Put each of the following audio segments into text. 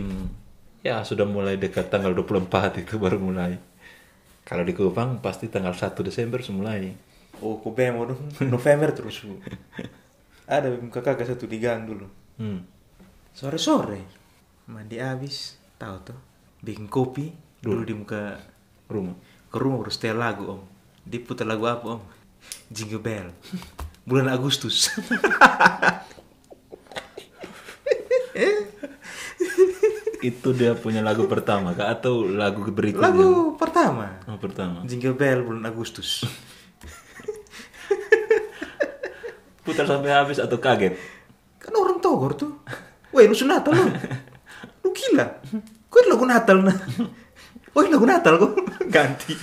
mungkin ya sudah mulai dekat tanggal 24 itu baru mulai. Kalau di Kupang pasti tanggal 1 Desember mulai. Oh, bemo dong. November terus. Bu. Ada kakak kakak satu di gang dulu. Hmm. Sore-sore. Mandi habis. Tahu tuh. Bikin kopi. Dulu di muka Rumah. ke rumah baru setel lagu om. Diputar lagu apa om? Jingle Bell. Bulan Agustus. Itu dia punya lagu pertama kah atau lagu berikutnya? lagu pertama. Oh, pertama. Jingle Bell bulan Agustus. Putar sampai habis atau kaget? kan orang Togor tuh. Woi, lu Natal lu. Lu gila. Kok ini lagu Natal nah? Oh, ini lagu Natal kok. Ganti.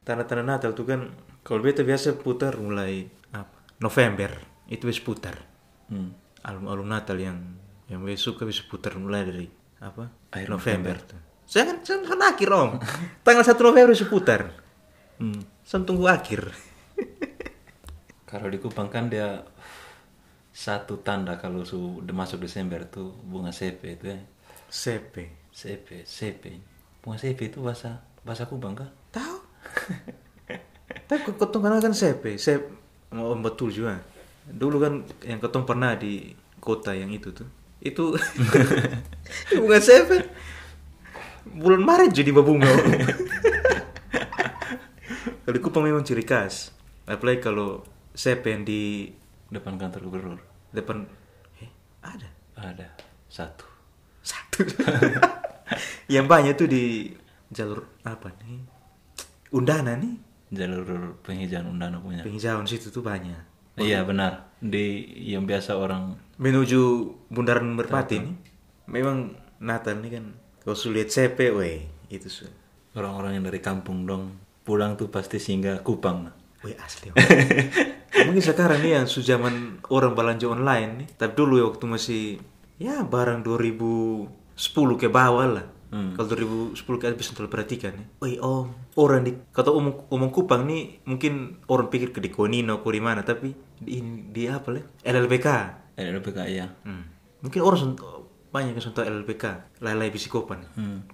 Tanda-tanda Natal tuh kan kalau beta biasa putar mulai apa? November. Itu wis putar. Hmm. Album-album Natal yang yang beta suka bisa putar mulai dari apa? Akhir November tuh. Saya kan, saya kan akhir om. Tanggal 1 November bisa putar. Hmm. Saya tunggu akhir. Kalau di Kupang kan dia satu tanda kalau sudah masuk Desember tuh bunga sepe itu ya. CP. Sepe, sepe. Bunga sepe itu bahasa bahasa Kupang kah? Tahu. Tapi kok kenal kan CP, Sep oh, betul juga. Dulu kan yang ketong pernah di kota yang itu tuh. Itu bukan CP. Bulan Maret jadi babunga. kalau di Kupang memang ciri khas. Apalagi kalau yang di Depan kantor gubernur. depan eh, ada Ada satu. satu. yang banyak tuh di jalur apa nih? Undana nih. Jalur penghijauan undana punya. Penghijauan situ tuh banyak. Iya benar. Di yang biasa orang menuju Bundaran Merpati nih memang Natal nih kan kalau sulit CP weh itu su orang-orang yang dari kampung dong pulang tuh pasti singgah Kupang. weh asli mungkin sekarang nih yang su zaman orang belanja online nih tapi dulu ya waktu masih ya barang 2010 ke bawah lah Hmm. kalau 2010 ke atas bisa terlalu perhatikan nih weh om orang di kata omong omong Kupang nih mungkin orang pikir ke di Konino ke di mana tapi di di apa lah LLBK LPK ya. Hmm. Mungkin orang banyak yang contoh LLPK, lalai bisikopan. Hmm.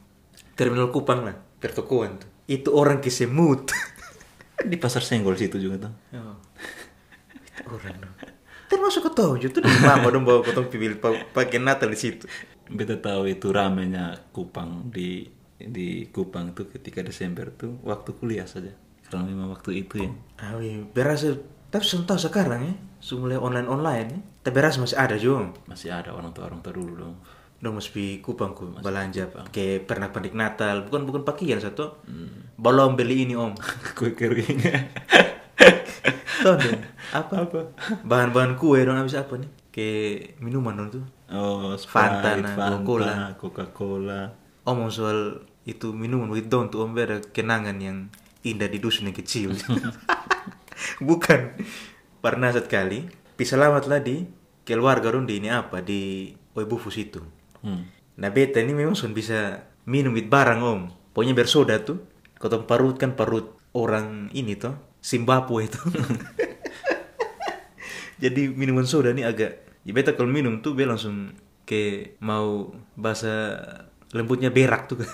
Terminal Kupang lah, pertokoan tuh. Itu orang kesemut. Di pasar Senggol situ juga tuh. oh. Itu orang dong. Termasuk ketujuh tuh di mama dong bawa potong pibil pa- pakai Natal di situ. Beta tahu itu ramenya Kupang di di Kupang tuh ketika Desember tuh waktu kuliah saja. Karena memang waktu itu ya. Ah, wih, berasa tapi tahu sekarang ya, sudah mulai online online ya. Tapi berasa masih ada juga. Masih ada orang tua orang tua dulu dong. Dong mesti Kupang ku belanja kayak pernak pernik Natal, bukan bukan pakaian satu. Belum beli ini om. Kue kering. Tahu deh, apa? apa? Bahan-bahan kue dong habis apa nih? Kayak minuman dong tuh. oh, Fanta, Sprite, nah, Fanta, Coca-Cola. Omong soal itu minuman with down tuh om ada kenangan yang indah di dusun yang kecil. Bukan. Pernah sekali, bisa selamat lah di keluarga dong di ini apa di Oibufus itu. Hmm. Nah beta ini memang sudah bisa minum with barang om. Pokoknya bersoda tuh. Kau parut kan parut orang ini tuh. Zimbabwe itu. Jadi minuman soda ini agak... Ya beta kalau minum tuh beta langsung ke mau bahasa lembutnya berak tuh.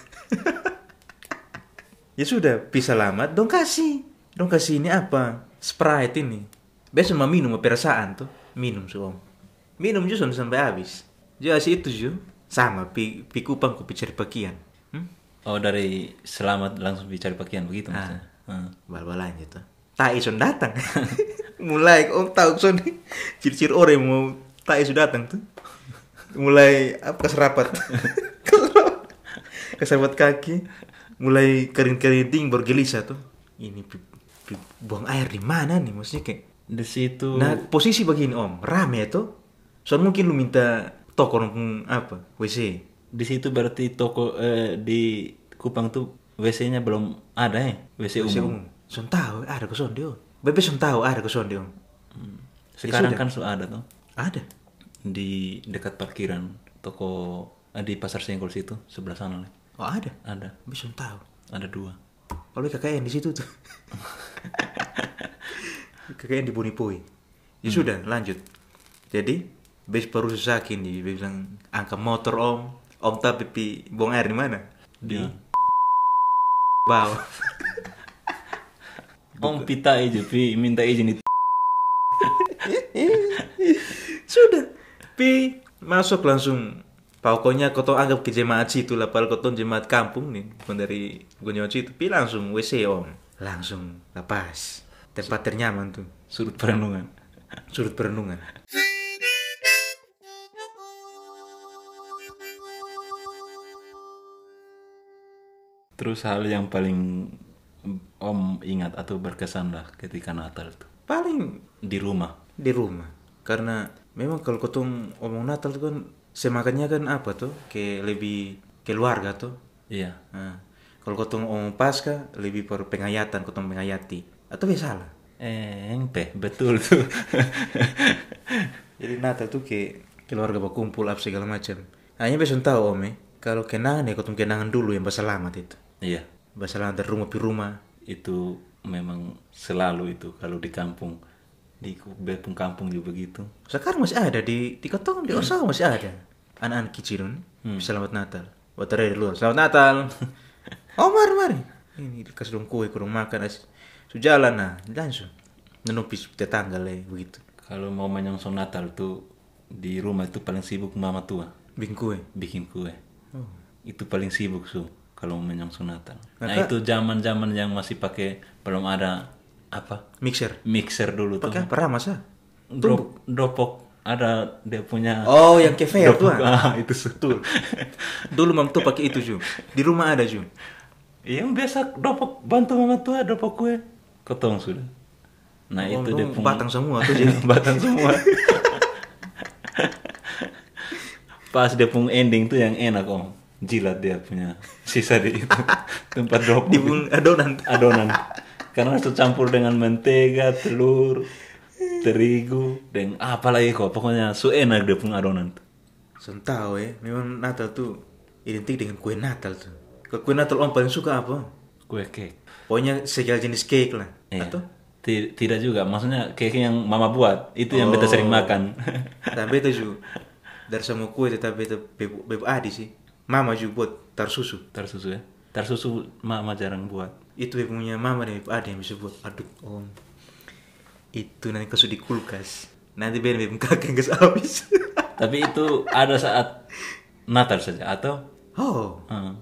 ya sudah, bisa selamat. Dong kasih. Dong kasih ini apa? Sprite ini. Biasa mah minum perasaan tuh. Minum sih om. Minum juga sampai habis. Jadi itu juga sama pi, pi kupang ku cari pakaian. Hmm? Oh dari selamat langsung dicari pakaian begitu maksudnya. Hmm. Bal-balan gitu. Tak ison datang. Mulai om tahu son ciri-ciri orang yang mau tak isu datang tuh. Mulai apa keserapat. keserapat kaki. Mulai kering-kering baru gelisah tuh. Ini buang air di mana nih maksudnya kayak Di situ Nah, posisi begini om, rame ya tuh. Soalnya mungkin lu minta toko apa, WC. di situ berarti toko eh, di Kupang tuh WC-nya belum ada ya, WC, WC umum. umum. Son tahu ada ke son dia. Bebe son tahu ada ke son dia. om. Sekarang Ya kan sudah ada tuh Ada. di dekat parkiran toko eh, di pasar Senggol situ sebelah sana Le. Oh ada. ada son tahu. ada dua Kalau KKN di situ tuh. KKN di Bunipui. Ya sudah, lanjut. Jadi, bes baru sesakin di bilang angka motor om. Om tapi pi buang air di mana? Di Di bawah. Om pita aja, pi minta izin itu. Sudah. Pi masuk langsung. Pokoknya kau anggap ke jemaat situ lah. Padahal kau jemaat kampung nih. Bukan dari jemaat situ. Pi langsung WC om. Langsung lepas. Tempat ternyaman tuh. Surut perenungan. Sudut perenungan. Terus hal yang paling Om ingat atau berkesan lah ketika Natal tuh Paling di rumah. di rumah karena memang kalau ketemu omong Natal tuh kan semakannya kan apa tuh? Kayak lebih keluarga tuh. Iya. nah, kalau ketemu omong Pasca lebih per pengayatan ketemu pengayati. Atau biasa salah Eh, ente, betul tuh. jadi Natal tuh kayak keluarga berkumpul apa segala macam. Hanya besok tahu om eh. Kalau kenangan ya ketemu kenangan dulu yang berselamat itu. Iya, berselamat dari rumah ke rumah. Itu memang selalu itu kalau di kampung. Di Bepung kampung juga begitu. sekarang masih ada di di Ketong di Osaka masih ada anak-anak kecil hmm. selamat Natal. Buat dulu selamat Natal. Oh mari mari. Ini dikasih dong kue kurang makan. As sujalan nah. Langsung. Nenupis tetangga lah begitu. Kalau mau menyongsong Natal tuh di rumah itu paling sibuk mama tua. Bikin kue? Bikin kue. oh. Itu paling sibuk su kalau mau menyongsong Natal. Nah, Maka- itu zaman-zaman yang masih pakai belum ada apa? Mixer. Mixer dulu tuh. pakai apa? Ramas ah? Drop, dropok ada dia punya oh yang kefair tuh dropok. ah. ah, itu betul. dulu mam tuh pakai itu ju di rumah ada ju Yang biasa dropok bantu mama tua dropok kue. Ketong sudah. Nah, Oh, itu dia punya batang semua tuh jadi batang semua. Pas dia pun ending tuh yang enak om. Jilat dia punya sisa di itu tempat dropok. di adonan adonan karena itu campur dengan mentega telur terigu dan apa lagi kok pokoknya su enak dia punya adonan tuh. Tahu ya, memang Natal tuh identik dengan kue Natal tuh. Kalau kue Natal om paling suka apa? kue cake Pokoknya segala jenis cake lah. Iya. Atau? Ti- tidak juga maksudnya cake yang mama buat itu yang beta Oh. sering makan Tapi itu juga dari semua kue tetap beta bebo, bebo adi sih. Mama juga buat tar susu. tersusu ya tersusu mama jarang buat Itu punya mama dan bebo adi yang bisa buat. Aduh om. Itu nanti kasih di kulkas. Nanti biar bebo kakek kasih habis. tapi itu ada saat Natal saja atau oh. Hmm.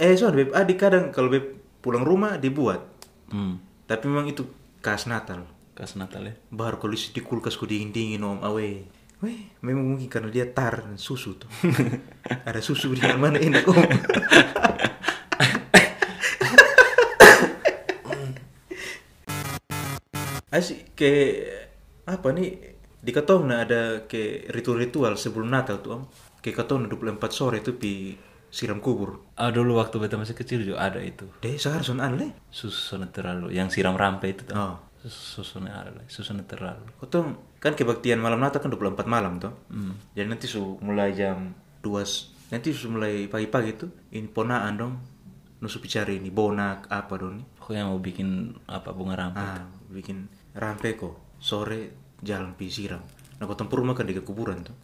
Eh soalnya bebo adi kadang kalau bebo pulang rumah dibuat. hmm. Tapi memang itu khas Natal. kas Natal ya baru kalau di kulkas ku dingin dingin om awe Weh, memang mungkin karena dia tar susu tuh. Ada susu di mana enak om. Ke apa nih di Katong ada ke ritual-ritual sebelum Natal tuh om. Ke Katong 24 sore itu pi siram kubur. ah dulu waktu beta masih kecil juga ada itu Deh, sekarang son aneh. susu terlalu yang siram rampe itu tuh Oh. susu ada lah susu terlalu Kotong kan kebaktian malam Natal kan 24 malam tuh. Jadi nanti su mulai jam 2 s- nanti su mulai pagi-pagi tuh ini ponaan dong. Nusu bicara ini bonak apa dong nih. Pokoknya mau bikin apa bunga rampe. Ah, bikin rampe kok. Sore jalan pi siram. Nah, kotong purma kan di kuburan tuh.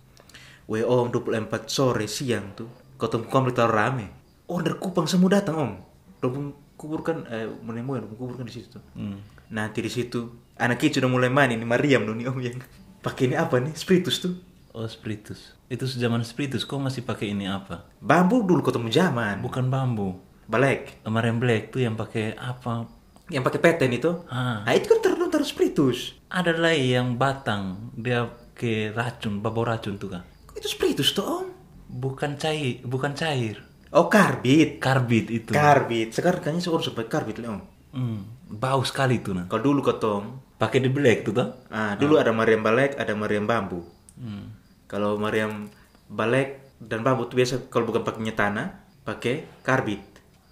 We om 24 sore siang tuh. Kotong komplit taruh rame. Order kupang semua datang om. Dong kubur kan eh menemukan dong kubur kan di situ tuh. Hmm. Nanti di situ anak kecil udah mulai main ini Mariam nih om yang pakai ini apa nih spiritus tuh Oh spiritus. Itu zaman spiritus kok masih pakai ini apa? bambu dulu ketemu zaman Bukan bambu. black Kemarin black tuh yang pakai apa? yang pakai peten itu Ah. nah itu kan taruh taruh spiritus Ada lagi yang batang dia ke racun, bau racun tuh kan. itu spiritus tuh om Bukan cair, bukan cair. oh karbit Karbit itu. karbit sekarang kayaknya seorang sampai karbit lah om Hmm, bau sekali tuh nah. Kalau dulu ketong, Pakai di black tuh toh? ah dulu ada Mariam Balek, ada Mariam Bambu. Hmm. Kalau Mariam Balek dan Bambu tuh biasa kalau bukan pakainya tanah, pakai karbit.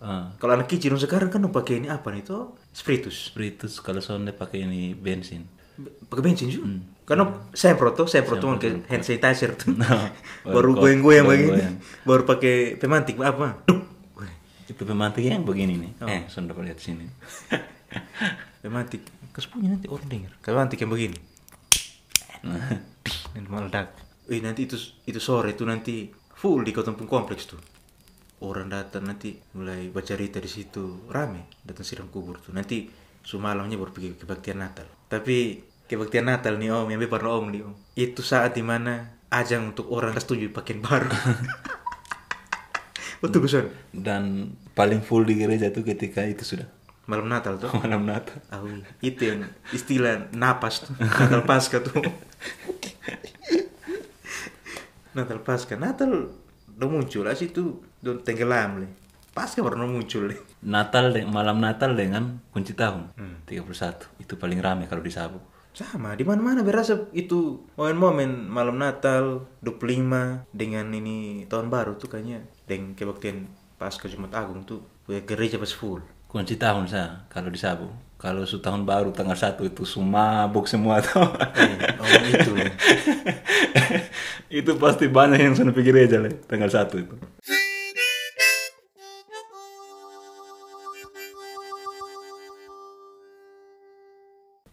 Ah, Kalau anak kecil sekarang kan pakai ini apa nih tuh? Spiritus. Spiritus kalau sonde pakai ini bensin. Pakai bensin juga. Karena semprot tuh, semprot tuh pakai hand sanitizer tuh. Nah, baru goyang-goyang begini. Baru pakai pemantik apa? Itu pemantik yang begini nih. Eh, sonde lihat sini. Pemantik. Kesepunya nanti orang dengar. Pemantik yang begini. Nah, meledak. Wih, nanti itu itu sore itu nanti full di Kampung Kompleks tuh. Orang datang nanti mulai baca cerita di situ rame datang siram kubur tuh. Nanti semalamnya baru pergi kebaktian Natal. Tapi kebaktian Natal nih om, yang pernah om nih om. Itu saat di mana ajang untuk orang setuju pakaian baru. Betul Guson. Dan paling full di gereja tuh ketika itu sudah Malam Natal tuh. malam Natal. Wih. itu yang istilah napas tuh. Natal Pasca tuh. Natal Pasca. Natal udah muncul lah situ. Tenggelam leh. Pasca baru muncul leh. Natal de- malam Natal dengan kunci tahun 31 itu paling rame kalau di Sabu. Sama, di mana-mana berasa itu momen-momen malam Natal 25 dengan ini tahun baru tuh kayaknya dengan kebaktian Pasca Jumat Agung tuh gereja pas full. Kunci tahun saya kalau di Sabu. Kalau su tahun baru tanggal 1 itu semua mabuk semua tuh. Oh itu itu pasti banyak yang sudah pergi gereja le tanggal 1 itu.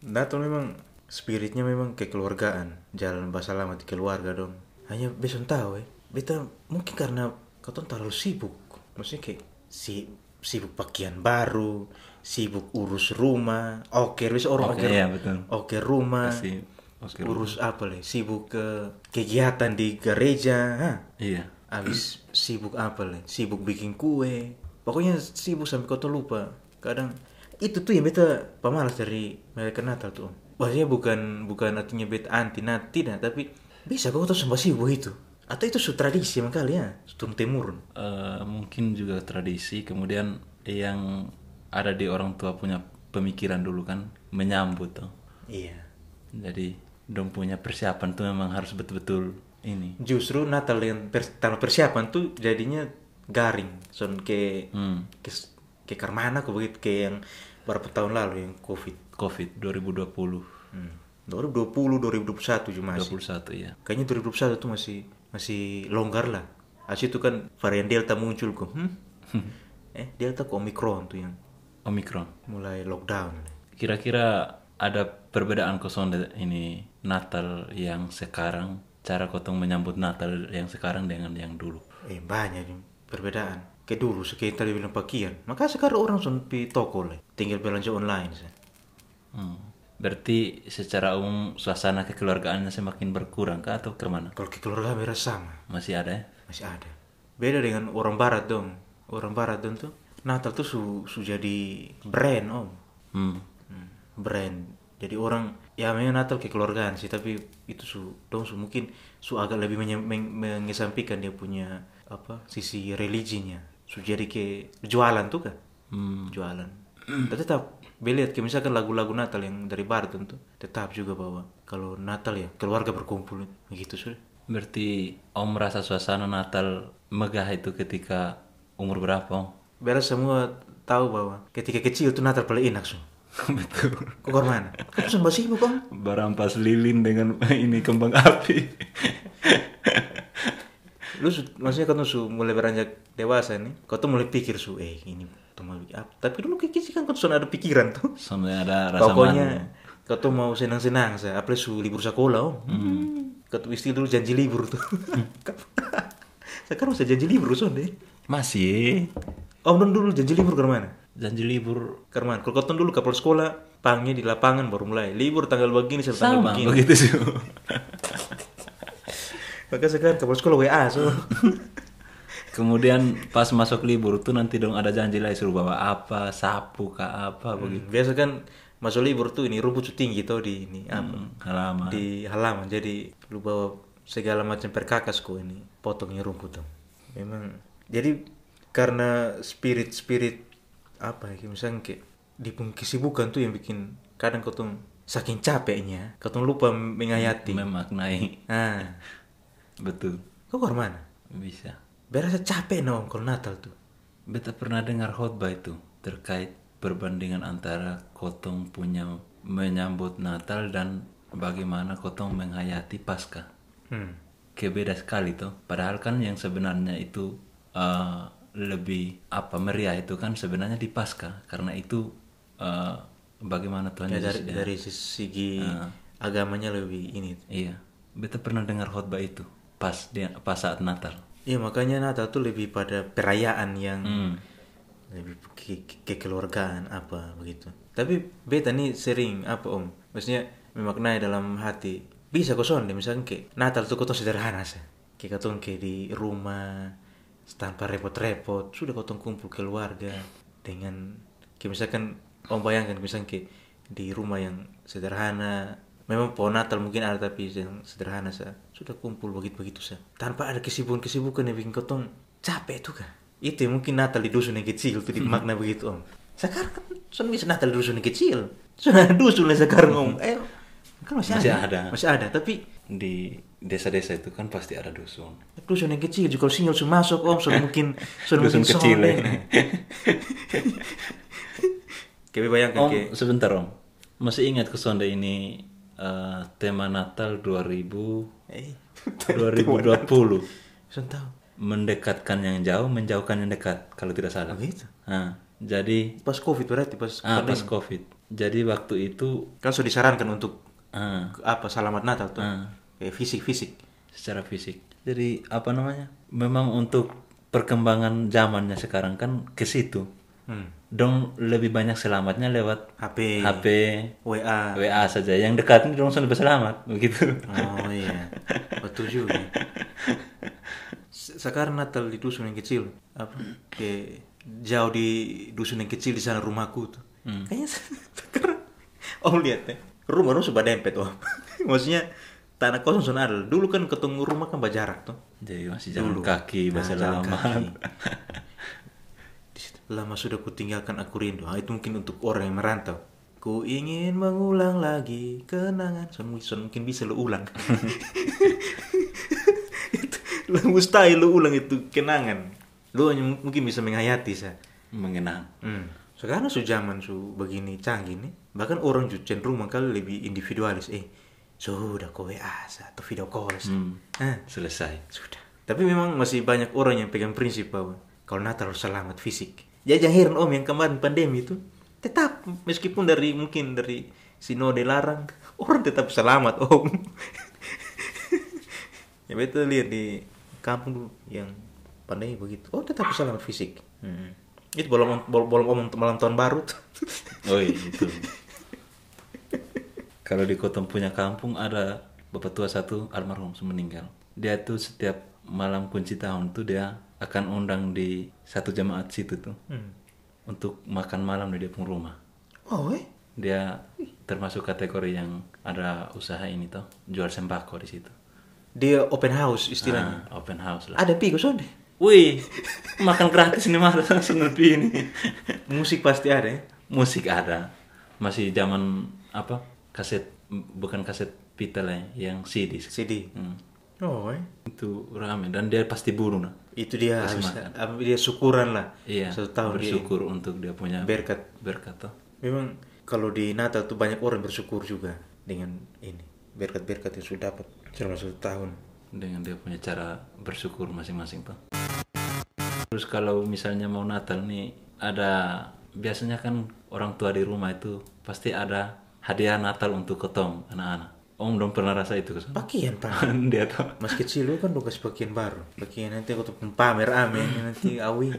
Natal memang spiritnya memang kekeluargaan jalan bahasa lama di keluarga dong hanya besok tahu eh beta mungkin karena kau terlalu sibuk maksudnya kayak si sibuk pakaian baru sibuk urus rumah oke bisa orang Oke, oke betul. oke rumah Pasti oke. urus apa leh sibuk ke kegiatan di gereja ha? Iya. Abis sibuk apa leh? Sibuk bikin kue. Pokoknya sibuk sampai kau lupa. Kadang itu tuh yang beta pemalas dari mereka Natal tuh. Maksudnya bukan bukan artinya beta anti nah tidak tapi bisa kau tuh sampai sibuk itu. Atau itu su tradisi emang kali ya, turun temurun. Eh, mungkin juga tradisi kemudian yang ada di orang tua punya pemikiran dulu kan menyambut tuh. Iya. Jadi dong punya persiapan tuh memang harus betul-betul ini. Justru Natal dengan pers tanpa persiapan tuh jadinya garing. Son ke Hmm. ke, ke Karmana kok begitu kayak yang beberapa tahun lalu yang Covid. Covid 2020 Hmm. 2020, 2021 juga masih. 21 ya. Kayaknya 2021 tuh masih masih longgar lah. Asli itu kan varian Delta muncul kok. Hmm? eh, Delta ke Omicron tuh yang Omicron. mulai lockdown. Kira-kira ada perbedaan kosong ini Natal yang sekarang cara kotong menyambut Natal yang sekarang dengan yang dulu. Eh, banyak perbedaan. Kayak dulu sekitar bilang pakaian. Maka sekarang orang pi toko lah. Tinggal belanja online. sih. Hmm. Berarti secara umum suasana kekeluargaannya semakin berkurang kah atau ke mana? Kalau ke keluarga merah sama. Masih ada ya? Masih ada. Beda dengan orang barat dong. Orang barat dong tuh. Natal tuh su, su jadi brand om. Hmm. Hmm, brand jadi orang ya memang Natal kekeluargaan sih tapi itu su dong su mungkin su agak lebih mengesampingkan dia punya apa sisi religinya su jadi ke jualan tuh kan Hmm. jualan tapi tetap beliat kayak misalkan lagu-lagu Natal yang dari barat tentu tetap juga bahwa kalau Natal ya keluarga berkumpul begitu sudah Berarti Om merasa suasana Natal megah itu ketika umur berapa Om? biar semua tahu bahwa ketika kecil tuh Natal paling enak su Betul. kok mana kok sembah sibuk om Berampas lilin dengan ini kembang api. lu su- maksudnya kau tuh su mulai beranjak dewasa nih kau tuh mulai pikir su eh ini tuh mau apa tapi dulu kayak kecil kan kau tuh ada pikiran tuh. Sampai ada rasa pokoknya kau tuh mau senang-senang saya apalagi su libur sekolah om. Kau tuh istilah dulu janji libur tuh. Sekarang usah janji libur son deh. Masih? Om dong dulu janji libur ke mana? Janji libur. Ke mana? Kalau kau tuh dulu kapal sekolah pangnya di lapangan baru mulai. Libur tanggal begini sampai tanggal begini. begitu sih. maka sekarang kapal sekolah WA so. Kemudian pas masuk libur tuh nanti dong ada janji lah suruh bawa apa, sapu kah apa begitu. Hmm, biasa kan masuk libur tuh ini rumput tuh tinggi tuh di ini apa Hmm, halaman. di halaman. Jadi lu bawa segala macam perkakas kok ini potongnya rumput tuh. Memang jadi karena spirit spirit apa ya misalnya kayak di kesibukan tuh yang bikin kadang kotong saking capeknya kotong lupa menghayati memaknai. Ah betul. Kau keluar mana? Bisa. Berasa capek no kalau Natal tuh. Beta pernah dengar khotbah itu terkait perbandingan antara kotong punya menyambut Natal dan bagaimana kotong menghayati Paskah. Hmm. kayak beda sekali tuh padahal kan yang sebenarnya itu eh, lebih apa meriah itu kan sebenarnya di Paskah. Karena itu eh, bagaimana Tuhan Ya, Yesus dari ya. dari segi agamanya lebih ini. Iya. Beta pernah dengar khotbah itu pas dia pas saat Natal Iya makanya Natal tuh lebih pada perayaan yang Hmm. lebih ke, ke- kekeluargaan apa begitu. Tapi beta nih sering apa om, maksudnya memaknai dalam hati. Bisa kok sonde misalnya kayak Natal tuh kotong sederhana sih. Kayak kotong kayak di rumah tanpa repot-repot, sudah kotong kumpul keluarga dengan kayak misalkan om bayangkan misalnya kayak di rumah yang sederhana memang pohon Natal mungkin ada tapi yang sederhana sah sudah kumpul begitu begitu sah tanpa ada kesibukan kesibukan yang bikin kotong capek tuh kan itu yang mungkin Natal di dusun yang kecil tuh dimakna begitu om sekarang kan sudah bisa Natal di dusun yang kecil sudah ada dusun lah sekarang om eh kan masih, Masih ada. ada. masih ada tapi di desa-desa itu kan pasti ada dusun dusun yang kecil juga sinyal sudah masuk om sudah mungkin sudah Dusun mungkin kecil, sonde. ya. kayak bayangkan Om, kayak sebentar Om. Masih ingat ke sonde ini eh, tema Natal 2000 eh 2020 sudah tahu mendekatkan yang jauh, menjauhkan yang dekat kalau tidak salah. begitu Nah, jadi pas covid berarti pas ah, pandemi. pas Covid. Jadi waktu itu kan sudah disarankan untuk ah, apa selamat Natal tuh Ah. kayak fisik fisik secara fisik. Jadi apa namanya? Memang untuk perkembangan zamannya sekarang kan ke situ. hmm. Dong lebih banyak selamatnya lewat HP HP, WA WA saja. Yang dekat ini dong lebih selamat begitu. oh iya. Betul juga Se- sekarang Natal di dusun yang kecil apa kayak jauh di dusun yang kecil di sana rumahku tuh. Kayaknya se- sekarang om lihat ya rumah rumah sudah dempet om maksudnya tanah kosong sudah ada. Dulu kan ketemu rumah kan berjarak tuh. Jadi masih jalan Dulu. kaki, Nah, bahasa jalan lama. Lama sudah kutinggalkan aku rindu. Ah, itu mungkin untuk orang yang merantau. Ku ingin mengulang lagi kenangan. Son, son mungkin bisa lo ulang. itu, lo mustahil lo ulang itu kenangan. Lo hanya mungkin bisa menghayati sa. Mengenang. Hmm. Sekarang su zaman su begini canggih nih. Bahkan orang ju cenderung kali lebih individualis. Eh, sudah kau WA sa, atau video call. Hmm. Ah, Selesai. sudah. Tapi memang masih banyak orang yang pegang prinsip bahwa kalau Natal harus selamat fisik. Jangan heran om yang kemarin pandemi itu tetap meskipun dari mungkin dari sinode larang orang tetap selamat om. ya betul lihat di kampung dulu yang pandemi begitu. Oh tetap selamat fisik. Hmm. Itu belum belum om untuk malam tahun baru. tuh. Oh iya, itu. Kalau di Kotong punya kampung ada bapak tua satu almarhum meninggal. Dia tuh setiap malam kunci tahun tuh dia akan undang di satu jemaat situ tuh Hmm. untuk makan malam di dia pun rumah. Oh eh. Dia termasuk kategori yang ada usaha ini tuh jual sembako di situ. Dia open house istilahnya. Ah, open house lah. Ada pigo sonde. Wih, makan gratis nih mas seperti ini. Musik pasti ada ya. Musik ada, masih zaman apa? Kaset bukan kaset pita lah ya, yang CD. CD. Hmm. Oh eh. Itu rame dan dia pasti bunuh nah. Itu dia apa, dia syukuran lah Iya. satu tahun dia bersyukur untuk dia punya berkat berkat tuh. memang kalau di Natal tuh banyak orang bersyukur juga dengan ini berkat-berkat yang sudah dapat selama satu tahun dengan dia punya cara bersyukur masing-masing tuh. Terus kalau misalnya mau Natal nih ada biasanya kan orang tua di rumah itu pasti ada hadiah Natal untuk ketong anak-anak. Om belum pernah rasa itu kan? pakaian pak dia tuh mas kecil lu kan kasih pakaian baru pakaian nanti aku tuh pamer amin nanti awi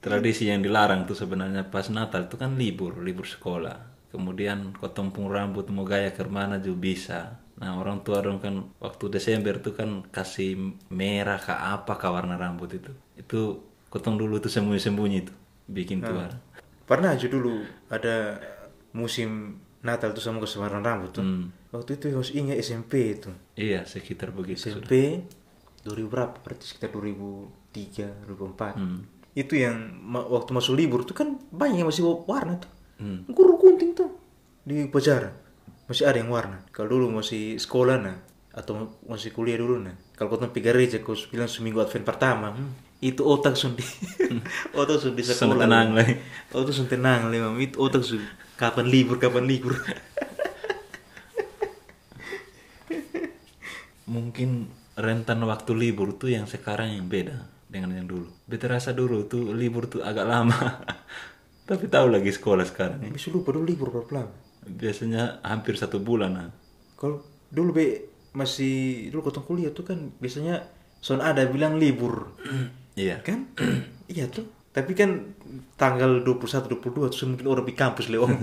tradisi yang dilarang tuh sebenarnya pas Natal itu kan libur, libur sekolah. Kemudian kotompung rambut mau gaya ke mana juga bisa. Nah orang tua dong kan waktu Desember tuh kan kasih merah ke apa ke warna rambut itu. Itu kotong dulu tuh sembunyi-sembunyi tuh bikin tua. pernah aja dulu ada musim Natal tuh sama kesebaran rambut tuh. Hmm. waktu itu harus ingat SMP itu. Iya sekitar begitu sudah. SMP 2000 berapa? Berarti sekitar 2003 2004 Hmm. itu yang ma- waktu masuk libur tuh kan banyak yang masih warna tuh. Hmm. guru kunting tuh di pelajaran masih ada yang warna. Kalau dulu masih sekolah nah atau masih kuliah dulu nah. Kalau kau pergi gereja kau bilang seminggu advent pertama hmm, itu otak sudah otak sudah di Sudah sekolah tenang lah. otak sudah tenang lah Mam. itu otak sudah kapan libur kapan libur Mungkin rentan waktu libur tuh yang sekarang yang beda dengan yang dulu. Beta rasa dulu tuh libur tuh agak lama. Tapi tahu lagi sekolah sekarang. bisa lupa dulu libur berapa lama Biasanya hampir satu bulan nah. Kalau dulu be masih dulu kotong kuliah tuh kan biasanya son ada bilang libur Iya. kan? iya tuh. Tapi kan tanggal 21 22 tuh mungkin orang di kampus le om.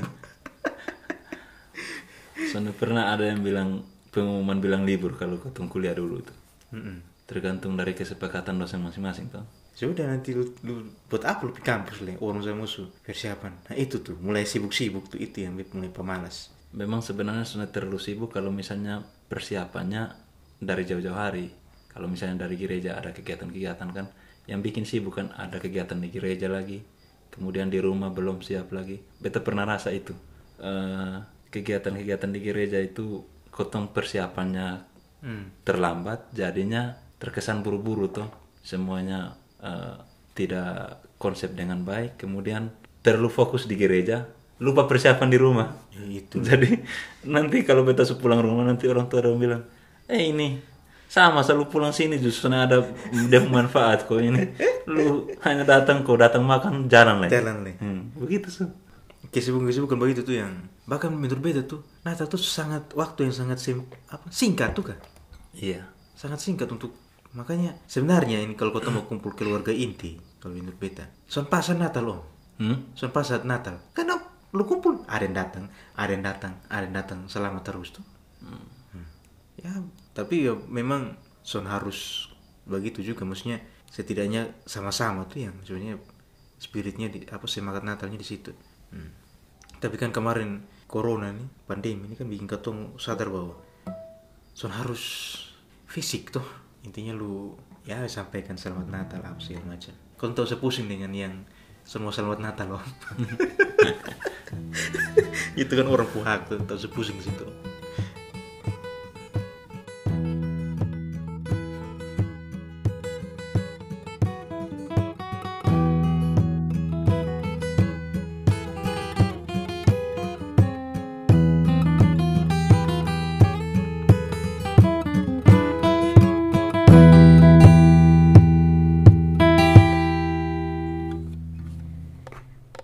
Soalnya pernah ada yang bilang pengumuman bilang libur kalau ketemu kuliah dulu tuh. Mm-mm. Tergantung dari kesepakatan dosen masing-masing tuh. Sudah nanti lu, lu buat apa lu di kampus le orang sama musuh persiapan. Nah itu tuh mulai sibuk-sibuk tuh itu yang mulai pemalas. Memang sebenarnya sudah terlalu sibuk kalau misalnya persiapannya dari jauh-jauh hari. Kalau misalnya dari gereja ada kegiatan-kegiatan kan, yang bikin sibuk kan ada kegiatan di gereja lagi, kemudian di rumah belum siap lagi. Beta pernah rasa itu Eh, kegiatan-kegiatan di gereja itu kotong persiapannya Hmm. terlambat, jadinya terkesan buru-buru tuh semuanya eh, tidak konsep dengan baik, kemudian terlalu fokus di gereja, lupa persiapan di rumah. Ya, itu. Jadi nanti kalau beta pulang rumah nanti orang tua orang bilang, eh ini sama selalu pulang sini justru ada dia manfaat kok ini. Lu hanya datang kok datang makan jalan lagi. Jalan le. Hmm, begitu sih. Kesibukan-kesibukan begitu tuh yang bahkan menurut beta tuh Natal tuh sangat waktu yang sangat sim, apa singkat tuh kan. Iya. sangat singkat untuk makanya sebenarnya ini kalau kau mau kumpul keluarga inti kalau menurut beta son pasar Natal om Hmm? son pasar Natal karena lu kumpul ada yang datang ada yang datang ada yang datang selama terus tuh Hmm. ya tapi ya memang son harus begitu juga maksudnya setidaknya sama-sama tuh yang sebenarnya spiritnya di apa semangat Natalnya di situ. Hmm. tapi kan kemarin corona nih pandemi ini kan bikin ketong sadar bahwa son harus fisik tuh. Intinya lu ya sampaikan selamat Natal apa segala macam. Kau tahu saya pusing dengan yang semua selamat Natal loh. Itu kan orang puhak tuh tahu saya pusing situ